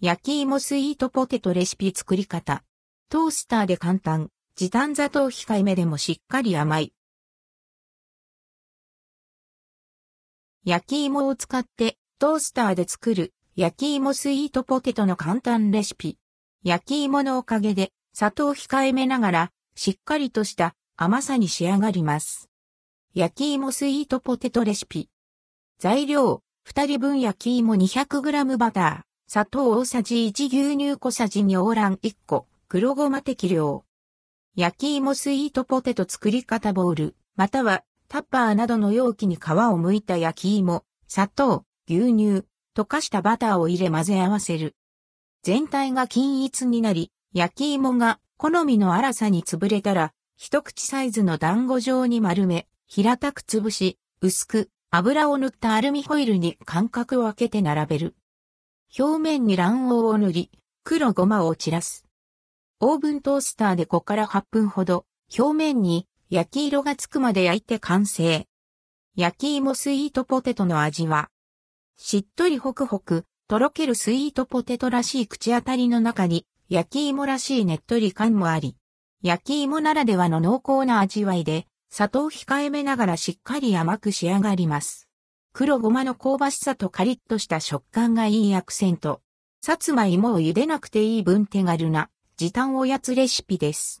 焼き芋スイートポテトレシピ作り方。トースターで簡単、時短砂糖控えめでもしっかり甘い。焼き芋を使ってトースターで作る焼き芋スイートポテトの簡単レシピ。焼き芋のおかげで砂糖控えめながらしっかりとした甘さに仕上がります。焼き芋スイートポテトレシピ。材料、2人分焼き芋 200g バター。砂糖大さじ1牛乳小さじ2オーラン1個、黒ごま適量。焼き芋スイートポテト作り方ボウル、またはタッパーなどの容器に皮を剥いた焼き芋、砂糖、牛乳、溶かしたバターを入れ混ぜ合わせる。全体が均一になり、焼き芋が好みの粗さに潰れたら、一口サイズの団子状に丸め、平たく潰し、薄く油を塗ったアルミホイルに間隔を空けて並べる。表面に卵黄を塗り、黒ごまを散らす。オーブントースターで5から8分ほど、表面に焼き色がつくまで焼いて完成。焼き芋スイートポテトの味は、しっとりホクホク、とろけるスイートポテトらしい口当たりの中に、焼き芋らしいねっとり感もあり、焼き芋ならではの濃厚な味わいで、砂糖控えめながらしっかり甘く仕上がります。黒ごまの香ばしさとカリッとした食感がいいアクセント。さつまいもを茹でなくていい分手軽な時短おやつレシピです。